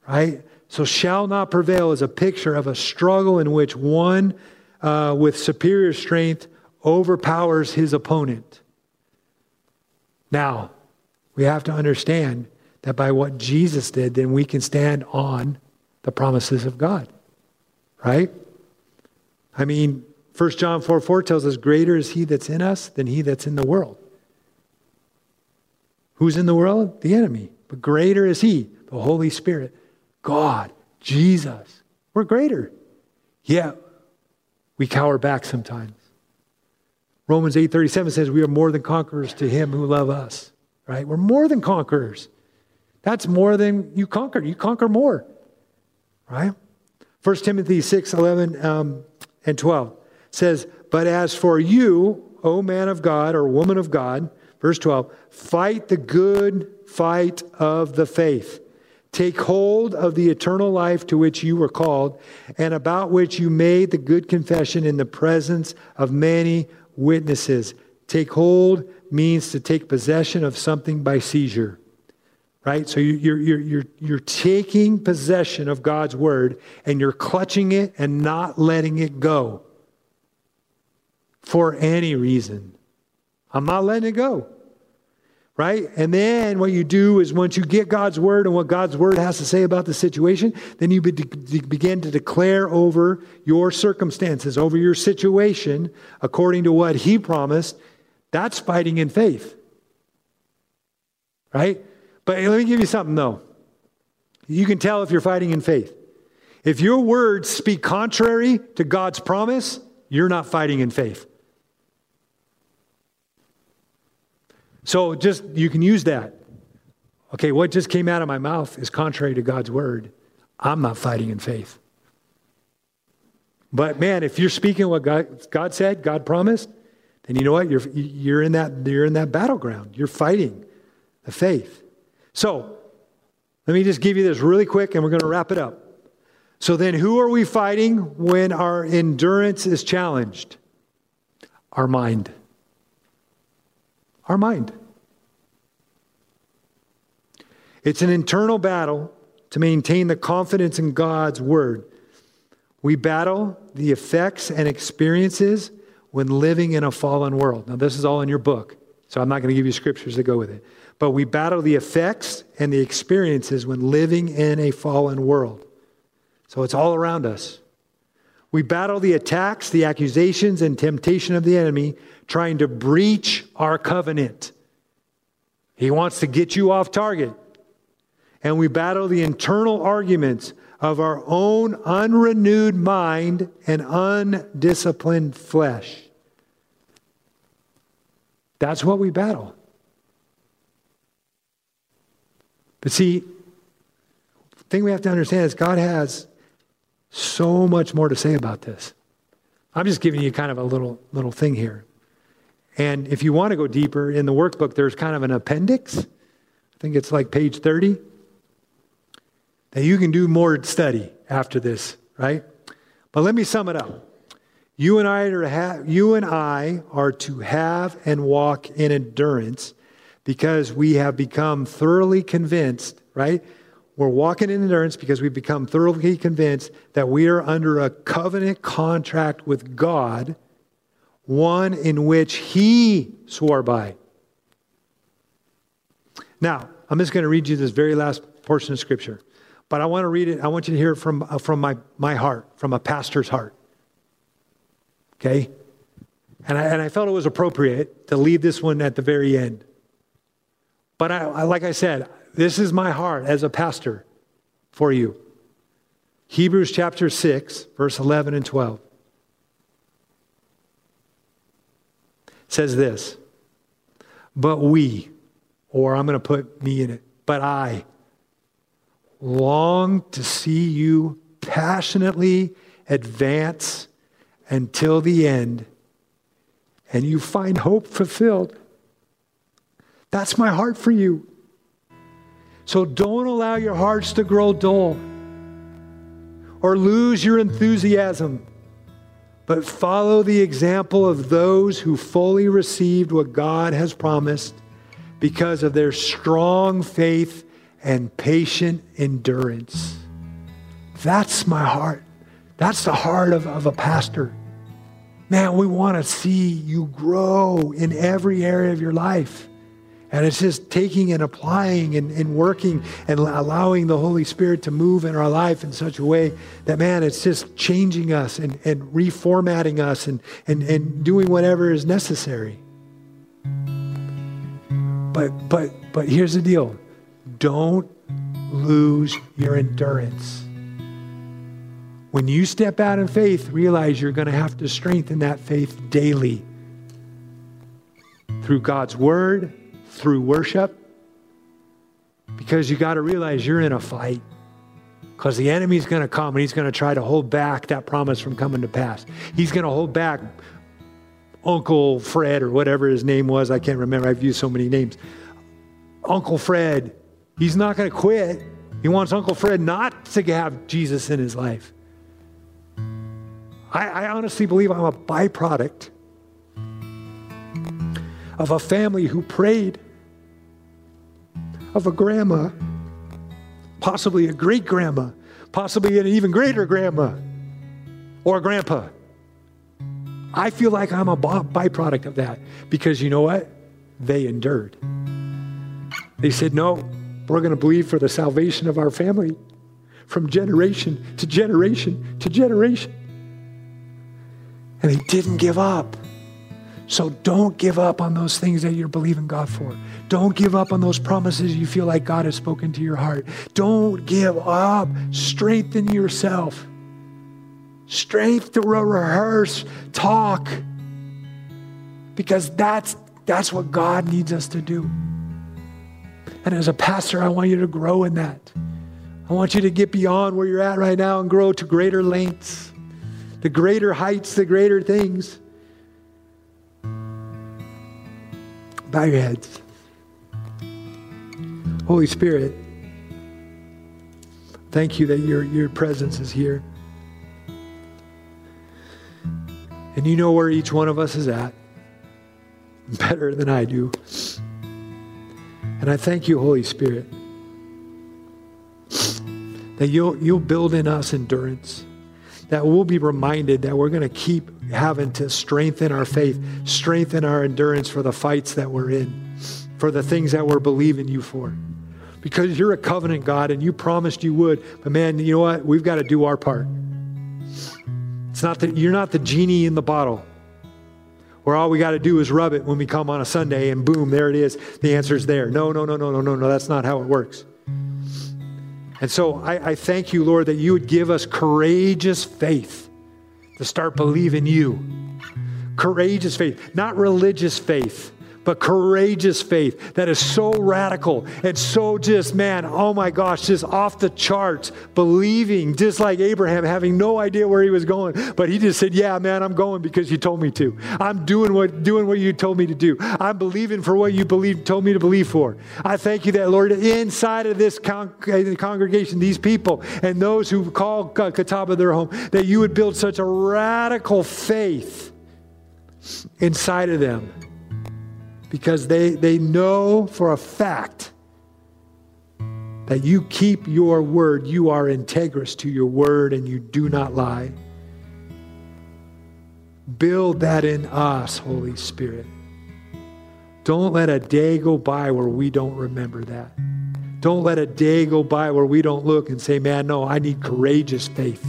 right? So, shall not prevail is a picture of a struggle in which one uh, with superior strength overpowers his opponent. Now, we have to understand that by what Jesus did, then we can stand on the promises of God. Right? I mean, 1 John 4 4 tells us, Greater is he that's in us than he that's in the world. Who's in the world? The enemy. But greater is he, the Holy Spirit, God, Jesus. We're greater. Yeah, we cower back sometimes. Romans 8:37 says we are more than conquerors to him who love us. Right? We're more than conquerors. That's more than you conquered. You conquer more. Right? 1 Timothy 6, 11 um, and 12 says, But as for you, O man of God or woman of God, verse 12, fight the good fight of the faith. Take hold of the eternal life to which you were called, and about which you made the good confession in the presence of many witnesses. Take hold means to take possession of something by seizure right? So you're, you're, you're, you're taking possession of God's word and you're clutching it and not letting it go for any reason. I'm not letting it go, right? And then what you do is once you get God's word and what God's word has to say about the situation, then you be- begin to declare over your circumstances, over your situation, according to what He promised. That's fighting in faith, right? But let me give you something, though. You can tell if you're fighting in faith. If your words speak contrary to God's promise, you're not fighting in faith. So just, you can use that. Okay, what just came out of my mouth is contrary to God's word. I'm not fighting in faith. But man, if you're speaking what God, God said, God promised, then you know what? You're, you're, in that, you're in that battleground. You're fighting the faith. So, let me just give you this really quick and we're going to wrap it up. So, then who are we fighting when our endurance is challenged? Our mind. Our mind. It's an internal battle to maintain the confidence in God's word. We battle the effects and experiences when living in a fallen world. Now, this is all in your book, so I'm not going to give you scriptures to go with it but we battle the effects and the experiences when living in a fallen world. So it's all around us. We battle the attacks, the accusations, and temptation of the enemy trying to breach our covenant. He wants to get you off target. And we battle the internal arguments of our own unrenewed mind and undisciplined flesh. That's what we battle. But see, the thing we have to understand is God has so much more to say about this. I'm just giving you kind of a little little thing here. And if you want to go deeper in the workbook, there's kind of an appendix. I think it's like page 30. That you can do more study after this, right? But let me sum it up. You and I are ha- you and I are to have and walk in endurance because we have become thoroughly convinced, right? We're walking in endurance because we've become thoroughly convinced that we are under a covenant contract with God, one in which He swore by. Now, I'm just going to read you this very last portion of Scripture, but I want to read it. I want you to hear it from, uh, from my, my heart, from a pastor's heart. Okay? And I, and I felt it was appropriate to leave this one at the very end. But I, I, like I said, this is my heart as a pastor for you. Hebrews chapter 6, verse 11 and 12 says this But we, or I'm going to put me in it, but I, long to see you passionately advance until the end and you find hope fulfilled. That's my heart for you. So don't allow your hearts to grow dull or lose your enthusiasm, but follow the example of those who fully received what God has promised because of their strong faith and patient endurance. That's my heart. That's the heart of, of a pastor. Man, we want to see you grow in every area of your life. And it's just taking and applying and, and working and allowing the Holy Spirit to move in our life in such a way that, man, it's just changing us and, and reformatting us and, and, and doing whatever is necessary. But, but, but here's the deal don't lose your endurance. When you step out in faith, realize you're going to have to strengthen that faith daily through God's word, through worship, because you got to realize you're in a fight. Because the enemy's going to come and he's going to try to hold back that promise from coming to pass. He's going to hold back Uncle Fred or whatever his name was. I can't remember. I've used so many names. Uncle Fred, he's not going to quit. He wants Uncle Fred not to have Jesus in his life. I, I honestly believe I'm a byproduct of a family who prayed, of a grandma, possibly a great grandma, possibly an even greater grandma or a grandpa. I feel like I'm a byproduct of that because you know what? They endured. They said, No, we're going to believe for the salvation of our family from generation to generation to generation. And they didn't give up. So don't give up on those things that you're believing God for. Don't give up on those promises you feel like God has spoken to your heart. Don't give up. Strengthen yourself. Strength to rehearse, talk. Because that's that's what God needs us to do. And as a pastor, I want you to grow in that. I want you to get beyond where you're at right now and grow to greater lengths, the greater heights, the greater things. Bow your heads. Holy Spirit, thank you that your, your presence is here. And you know where each one of us is at better than I do. And I thank you, Holy Spirit, that you'll, you'll build in us endurance, that we'll be reminded that we're going to keep having to strengthen our faith, strengthen our endurance for the fights that we're in, for the things that we're believing you for. Because you're a covenant God and you promised you would. But man, you know what? We've got to do our part. It's not that you're not the genie in the bottle where all we got to do is rub it when we come on a Sunday and boom, there it is. The answer's there. No, no, no, no, no, no, no. That's not how it works. And so I, I thank you, Lord, that you would give us courageous faith to start believing you. Courageous faith, not religious faith but courageous faith that is so radical and so just, man, oh my gosh, just off the charts, believing, just like Abraham, having no idea where he was going. But he just said, Yeah, man, I'm going because you told me to. I'm doing what, doing what you told me to do. I'm believing for what you believe, told me to believe for. I thank you that, Lord, inside of this con- congregation, these people and those who call Catawba their home, that you would build such a radical faith inside of them because they, they know for a fact that you keep your word. You are integrous to your word and you do not lie. Build that in us, Holy Spirit. Don't let a day go by where we don't remember that. Don't let a day go by where we don't look and say, man, no, I need courageous faith.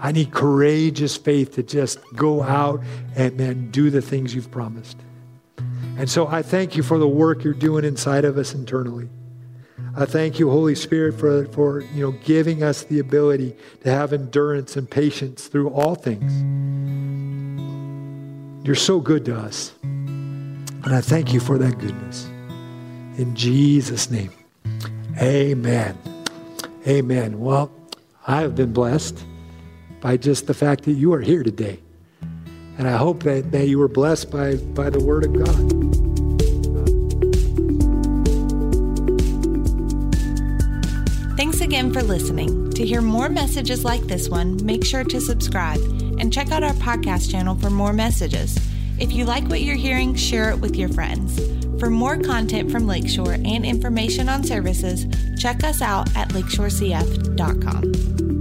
I need courageous faith to just go out and man, do the things you've promised. And so I thank you for the work you're doing inside of us internally. I thank you, Holy Spirit, for, for you know, giving us the ability to have endurance and patience through all things. You're so good to us. And I thank you for that goodness. In Jesus' name, amen. Amen. Well, I have been blessed by just the fact that you are here today. And I hope that, that you were blessed by, by the Word of God. Thanks again for listening. To hear more messages like this one, make sure to subscribe and check out our podcast channel for more messages. If you like what you're hearing, share it with your friends. For more content from Lakeshore and information on services, check us out at lakeshorecf.com.